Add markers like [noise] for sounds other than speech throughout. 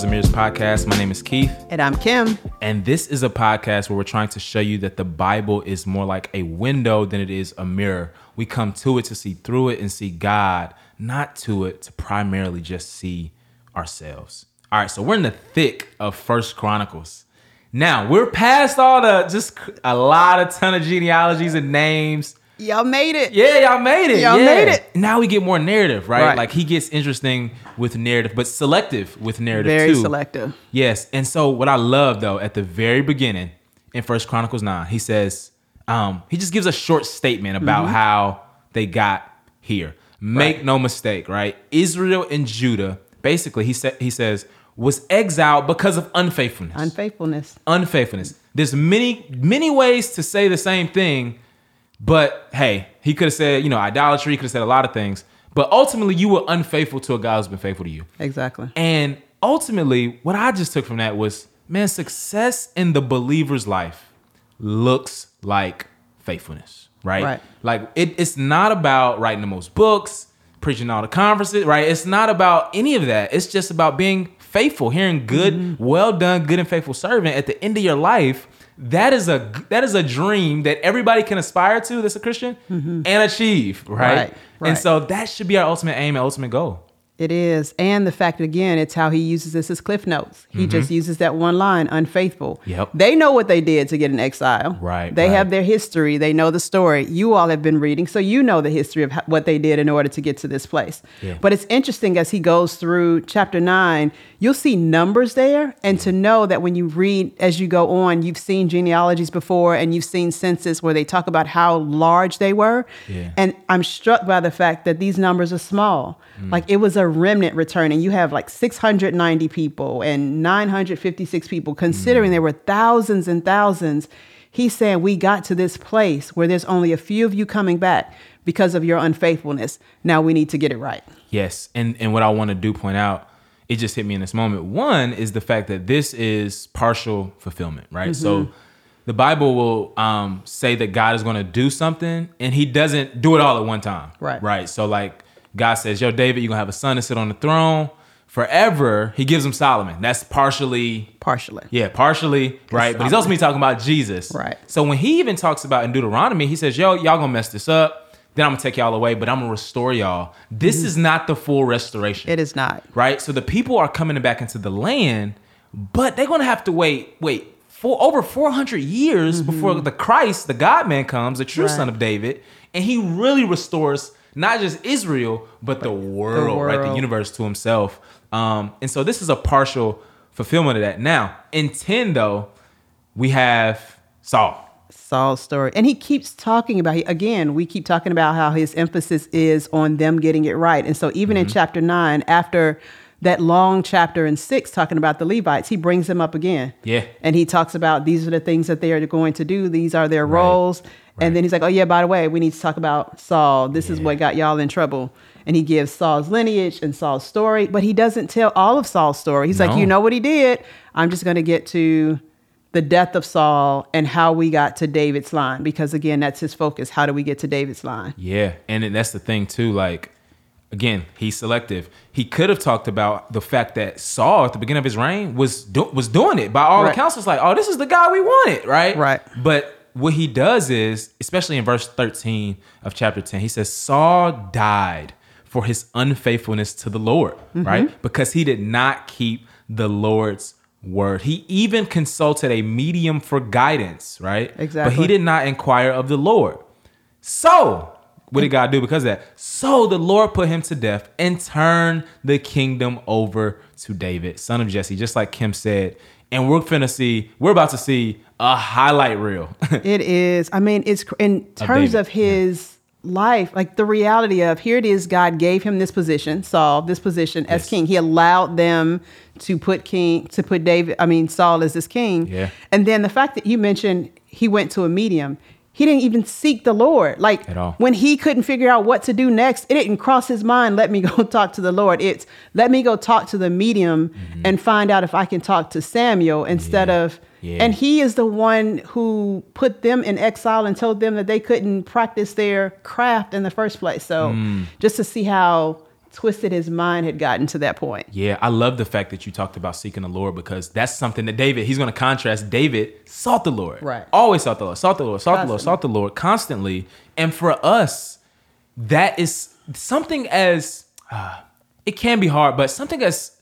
Charles Amir's podcast. My name is Keith. And I'm Kim. And this is a podcast where we're trying to show you that the Bible is more like a window than it is a mirror. We come to it to see through it and see God, not to it to primarily just see ourselves. All right, so we're in the thick of First Chronicles. Now we're past all the just a lot of ton of genealogies and names. Y'all made it. Yeah, y'all made it. Y'all yeah. made it. Now we get more narrative, right? Right. Like he gets interesting with narrative, but selective with narrative Very too. selective. Yes. And so what I love though, at the very beginning in First Chronicles 9, he says, um, he just gives a short statement about Mm-hmm. how they got here. Make Right. no mistake, right? Israel and Judah, basically, he said he says, was exiled because of unfaithfulness Unfaithfulness. unfaithfulness. There's many, many ways to say the same thing, but hey, he could have said, you know, idolatry, could have said a lot of things. But ultimately, you were unfaithful to a God who's been faithful to you. Exactly. And ultimately, what I just took from that was, man, success in the believer's life looks like faithfulness, right? Right. Like it, it's not about writing the most books, preaching all the conferences, right? It's not about any of that. It's just about being faithful, hearing good, Mm-hmm. well done, good and faithful servant at the end of your life. That is a that is a dream that everybody can aspire to that's a Christian and achieve, right? Mm-hmm. Right, And so that should be our ultimate aim and ultimate goal. It is. And the fact, again, it's how he uses this as cliff notes. He just uses that one line, unfaithful. Mm-hmm. Yep. They know what they did to get in exile. Right, They right. have their history. They know the story. You all have been reading, so you know the history of what they did in order to get to this place. Yeah. But it's interesting as he goes through chapter nine, you'll see numbers there. And to know that when you read as you go on, you've seen genealogies before and you've seen census where they talk about how large they were. Yeah. And I'm struck by the fact that these numbers are small. Mm. Like it was a remnant returning. You have like 690 people and 956 people, considering Mm. there were thousands and thousands. He's saying we got to this place where there's only a few of you coming back because of your unfaithfulness. Now we need to get it right. Yes, and and what I want to do point out, it just hit me in this moment. One is the fact that this is partial fulfillment, right? So the Bible will um, say that God is going to do something, and He doesn't do it all at one time, Right. Right. So like God says, "Yo, David, you're gonna have a son to sit on the throne forever." He gives him Solomon. That's partially Partially. yeah, partially, right? But he's also me talking about Jesus. Right. So when he even talks about in Deuteronomy, he says, Yo, y'all gonna mess this up. Then I'm gonna take y'all away, but I'm gonna restore y'all. This is not the full restoration. Mm-hmm. It is not. Right? So the people are coming back into the land, but they're gonna have to wait, wait, for over 400 years before the Christ, the God man comes, the true Mm-hmm. Right. son of David, and he really restores not just Israel, but the world, right? The universe to himself. Um, and so this is a partial fulfillment of that. Now, in 10, though, we have Saul. Saul's story. And he keeps talking about, again, we keep talking about how his emphasis is on them getting it right. And so even in mm-hmm. chapter nine, after that long chapter in six talking about the Levites, he brings them up again. Yeah. And he talks about these are the things that they are going to do, these are their roles. And then he's like, oh, yeah, by the way, we need to talk about Saul. This is what got y'all in trouble. And he gives Saul's lineage and Saul's story, but he doesn't tell all of Saul's story. He's No. like, you know what he did? I'm just going to get to the death of Saul and how we got to David's line because again that's his focus how do we get to David's line Yeah, and that's the thing too. Like, again, he's selective. He could have talked about the fact that Saul at the beginning of his reign was do- was doing it by all Right. accounts. It's like, oh, this is the guy we wanted, right? Right. But what he does is, especially in verse thirteen of chapter ten, he says Saul died for his unfaithfulness to the Lord, Mm-hmm. right? Because he did not keep the Lord's word. He even consulted a medium for guidance, right? Exactly. But he did not inquire of the Lord. So, what did God do because of that? So the Lord put him to death and turned the kingdom over to David, son of Jesse, just like Kim said. And we're finna see, we're about to see a highlight reel. [laughs] it is i mean it's in terms David, of his life like the reality of here it is god gave him this position saul this position as Yes. king he allowed them to put king to put david i mean saul as this king Yeah. and then the fact that you mentioned he went to a medium he didn't even seek the lord like At all. when he couldn't figure out what to do next it didn't cross his mind let me go [laughs] talk to the lord it's let me go talk to the medium and find out if i can talk to samuel instead Mm-hmm. Yeah. of Yeah. and he is the one who put them in exile and told them that they couldn't practice their craft in the first place. So Mm. just to see how twisted his mind had gotten to that point. Yeah, I love the fact that you talked about seeking the Lord because that's something that David, he's going to contrast. David sought the Lord. Right. Always sought the Lord, sought the Lord, sought the Lord, Constantly. sought the Lord constantly. And for us, that is something as, uh, it can be hard, but something as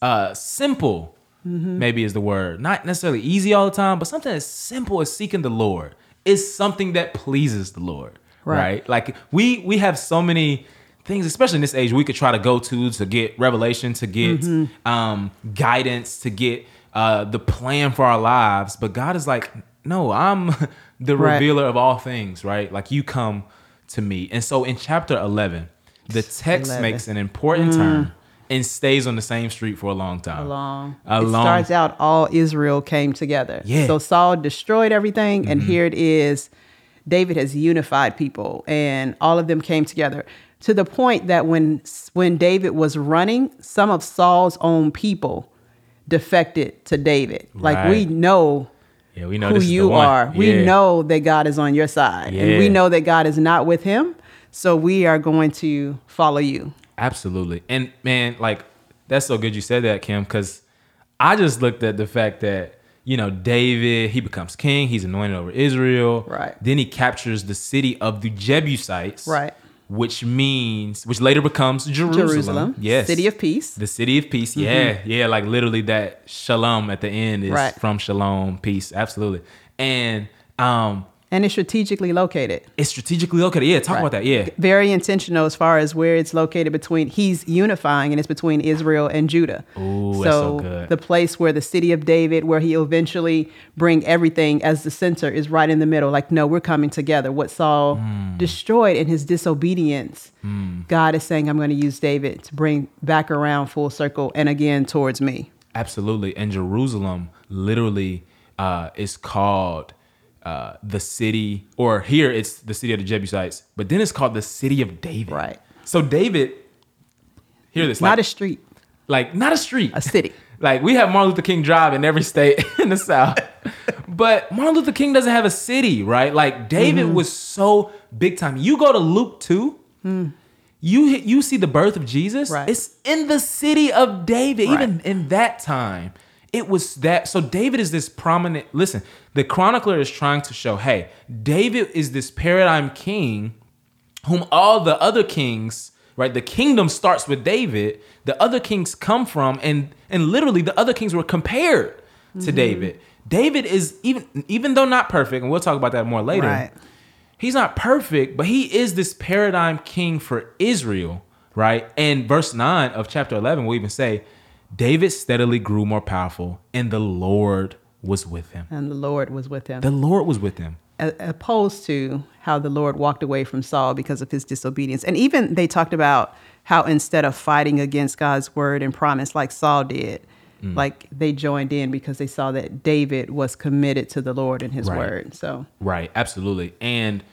uh, simple, Mm-hmm. maybe is the word. Not necessarily easy all the time, but something as simple as seeking the Lord is something that pleases the Lord. Right. right? Like we we have so many things, especially in this age, we could try to go to to get revelation, to get Mm-hmm. um, guidance, to get uh, the plan for our lives. But God is like, no, I'm [laughs] the Right. revealer of all things, right? Like you come to me. And so in chapter 11, the text 11. makes an important turn and stays on the same street for a long time. Long. A it long- starts out all Israel came together. Yeah. Mm-hmm. So Saul destroyed everything, and here it is. David has unified people, and all of them came together to the point that when when David was running, some of Saul's own people defected to David. Like we know Yeah, we know who this is the you are. We know that God is on your side, and we know that God is not with him. So we are going to follow you. Absolutely. And man, like that's so good you said that, Kim, because I just looked at the fact that, you know, David, he becomes king, he's anointed over Israel. Right. Then he captures the city of the Jebusites. Right. Which means which later becomes Jerusalem. Jerusalem, Yes. city of peace. The city of peace. Yeah. Yeah. Like literally that shalom at the end is Right. from shalom, peace. Absolutely. And um And it's strategically located. it's strategically located. Yeah, talk Right. about that. Yeah. Very intentional as far as where it's located between he's unifying and it's between Israel and Judah. Ooh, that's so good. the place where the city of David, where he'll eventually bring everything as the center, is right in the middle. Like, no, we're coming together. What Saul Hmm. destroyed in his disobedience, God is saying, I'm going to use David to bring back around full circle and again towards me. Absolutely. And Jerusalem literally uh, is called uh, the city, or here it's the city of the Jebusites, but then it's called the city of David. Right. So David, hear this, Not like, a street, like not a street, a city. [laughs] like we have Martin Luther King Drive in every state [laughs] in the South, [laughs] but Martin Luther King doesn't have a city, right? Like David Mm-hmm. was so big time. You go to Luke two. You you see the birth of Jesus. Right. It's in the city of David. Right. Even in that time, it was that. So David is this prominent. Listen, the chronicler is trying to show, hey, David is this paradigm king whom all the other kings right the kingdom starts with david the other kings come from and and literally the other kings were compared to mm-hmm. david david is even even though not perfect and we'll talk about that more later Right. he's not perfect but he is this paradigm king for israel right and verse 9 of chapter 11 will even say david steadily grew more powerful and the lord was with him And the Lord was with him. the lord was with him opposed to how the Lord walked away from Saul because of his disobedience. And even they talked about how instead of fighting against God's word and promise like Saul did, Mm. like they joined in because they saw that David was committed to the Lord and his Right. word. So, Right, absolutely. And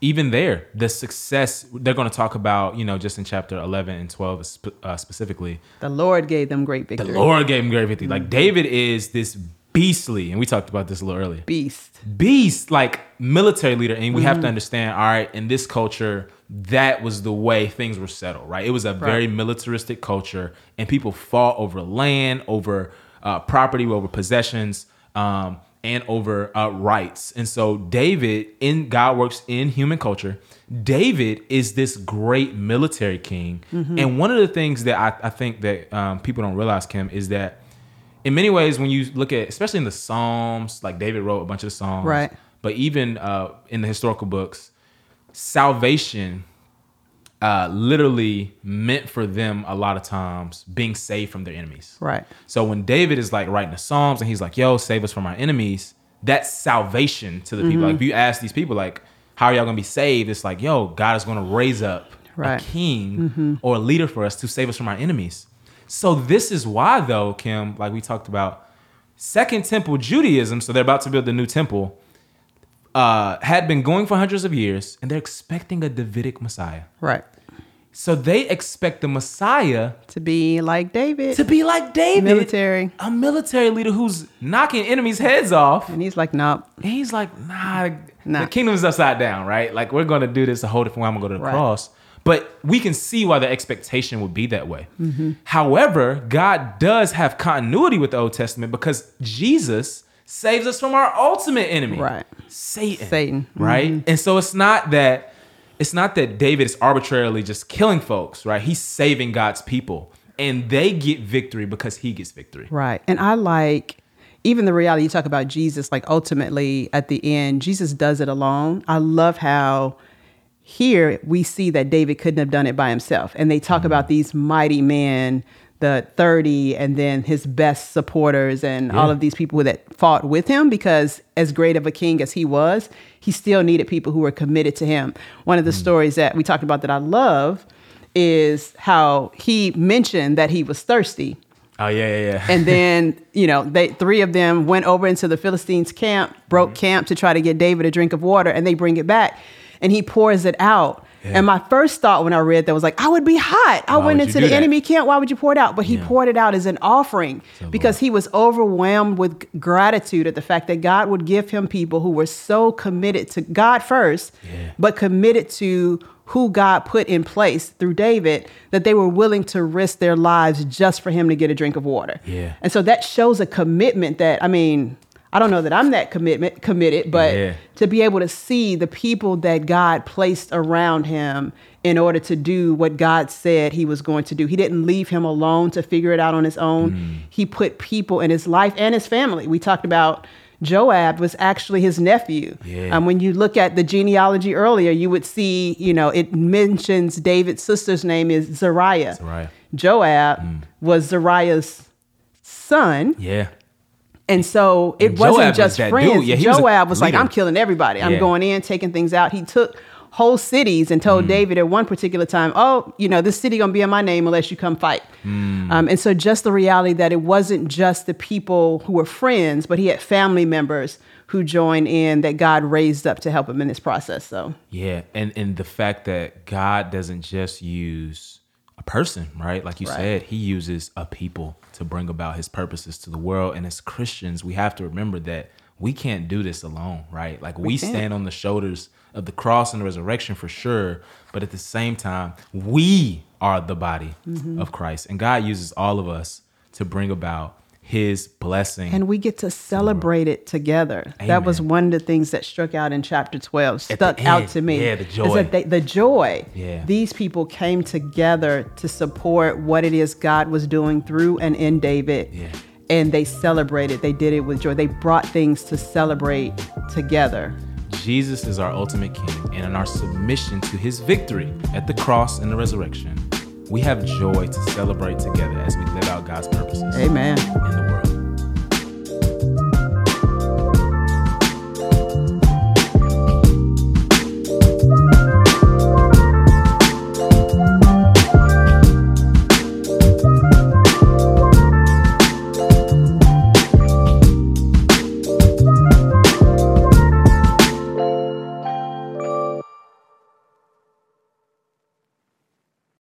even there, the success they're going to talk about, you know, just in chapter 11 and 12 uh, specifically, the Lord gave them great victory. the. Lord gave him great victory. Like David is this beastly, and we talked about this a little earlier. Beast. Beast, like military leader, and we have Mm-hmm. to understand. All right, in this culture, that was the way things were settled. Right, it was a very militaristic culture, and people fought over land, over uh, property, over possessions, um, and over uh, rights. And so, David, in God works in human culture. David is this great military king, Mm-hmm. and one of the things that I, I think that um, people don't realize, Kim, is that in many ways, when you look at, especially in the Psalms, like David wrote a bunch of Psalms, Right. But even uh, in the historical books, salvation uh, literally meant for them a lot of times being saved from their enemies. Right. So when David is like writing the Psalms and he's like, "Yo, save us from our enemies," that's salvation to the people. Mm-hmm. Like if you ask these people, like, "How are y'all gonna be saved?" It's like, "Yo, God is gonna raise up Right. Mm-hmm. a king or a leader for us to save us from our enemies." So this is why, though, Kim, like we talked about, Second Temple Judaism. So they're about to build the new temple. Uh, had been going for hundreds of years, and they're expecting a Davidic Messiah. Right. So they expect the Messiah To be like David. to be like David, Military. a military leader who's knocking enemies' heads off. and he's like, nope. And he's like, nah, Nah. the kingdom's upside down, right? Like we're gonna do this a whole different way. I'm gonna go to the Right. cross. But we can see why the expectation would be that way. However, God does have continuity with the Old Testament because Jesus saves us from our ultimate enemy, Right. Satan. Satan. right? Mm-hmm. And so it's not that it's not that David is arbitrarily just killing folks, right? He's saving God's people, and they get victory because he gets victory. Right. And I like even the reality you talk about Jesus, like ultimately at the end, Jesus does it alone. I love how here we see that David couldn't have done it by himself. And they talk about mm-hmm. these mighty men, the 30, and then his best supporters and all of these people that fought with him because as great of a king as he was, he still needed people who were committed to him. One of the stories that we talked about that I love is how he mentioned that he was thirsty Oh yeah, yeah, yeah. and then [laughs] you know they three of them went over into the philistines camp broke Mm-hmm. camp to try to get david a drink of water and they bring it back and he pours it out Yeah. and my first thought when i read that was like i would be hot i Why went into the that? enemy camp why would you pour it out but he Yeah. poured it out as an offering because he was overwhelmed with gratitude at the fact that god would give him people who were so committed to god first Yeah. but committed to who God put in place through David that they were willing to risk their lives just for him to get a drink of water. Yeah. And so that shows a commitment that I mean, I don't know that I'm that commitment committed, but Yeah. to be able to see the people that God placed around him in order to do what God said he was going to do. He didn't leave him alone to figure it out on his own. Mm. He put people in his life and his family. We talked about Joab was actually his nephew. Yeah. Um, when you look at the genealogy earlier, you would see, you know, it mentions David's sister's name is Zariah. Zariah. Joab was Zariah's son. yeah. And so it And wasn't Joab was just friends. Yeah, he was Joab was like. I'm killing everybody. I'm Yeah. going in, taking things out. He took whole cities and Mm. told David at one particular time, oh, you know, this city gonna be in my name unless you come fight. Mm. Um, and so just the reality that it wasn't just the people who were friends, but he had family members who joined in that God raised up to help him in this process. So Yeah, and and the fact that God doesn't just use person, right? Like you Right. said, He uses a people to bring about His purposes to the world. And as Christians, we have to remember that we can't do this alone, right? Like we, can't. stand on the shoulders of the cross and the resurrection for sure, but at the same time, we are the body Mm-hmm. of Christ, and God uses all of us to bring about His blessing. and we get to celebrate it together. That was one of the things that struck out in chapter 12, At the stuck out end, to me. yeah, the Is joy. that they, the joy. Yeah. These people came together to support what it is God was doing through and in David. Yeah. And they celebrated. They did it with joy. They brought things to celebrate together. Jesus is our ultimate king, and in our submission to his victory at the cross and the resurrection, we have joy to celebrate together as we live out God's purposes Amen.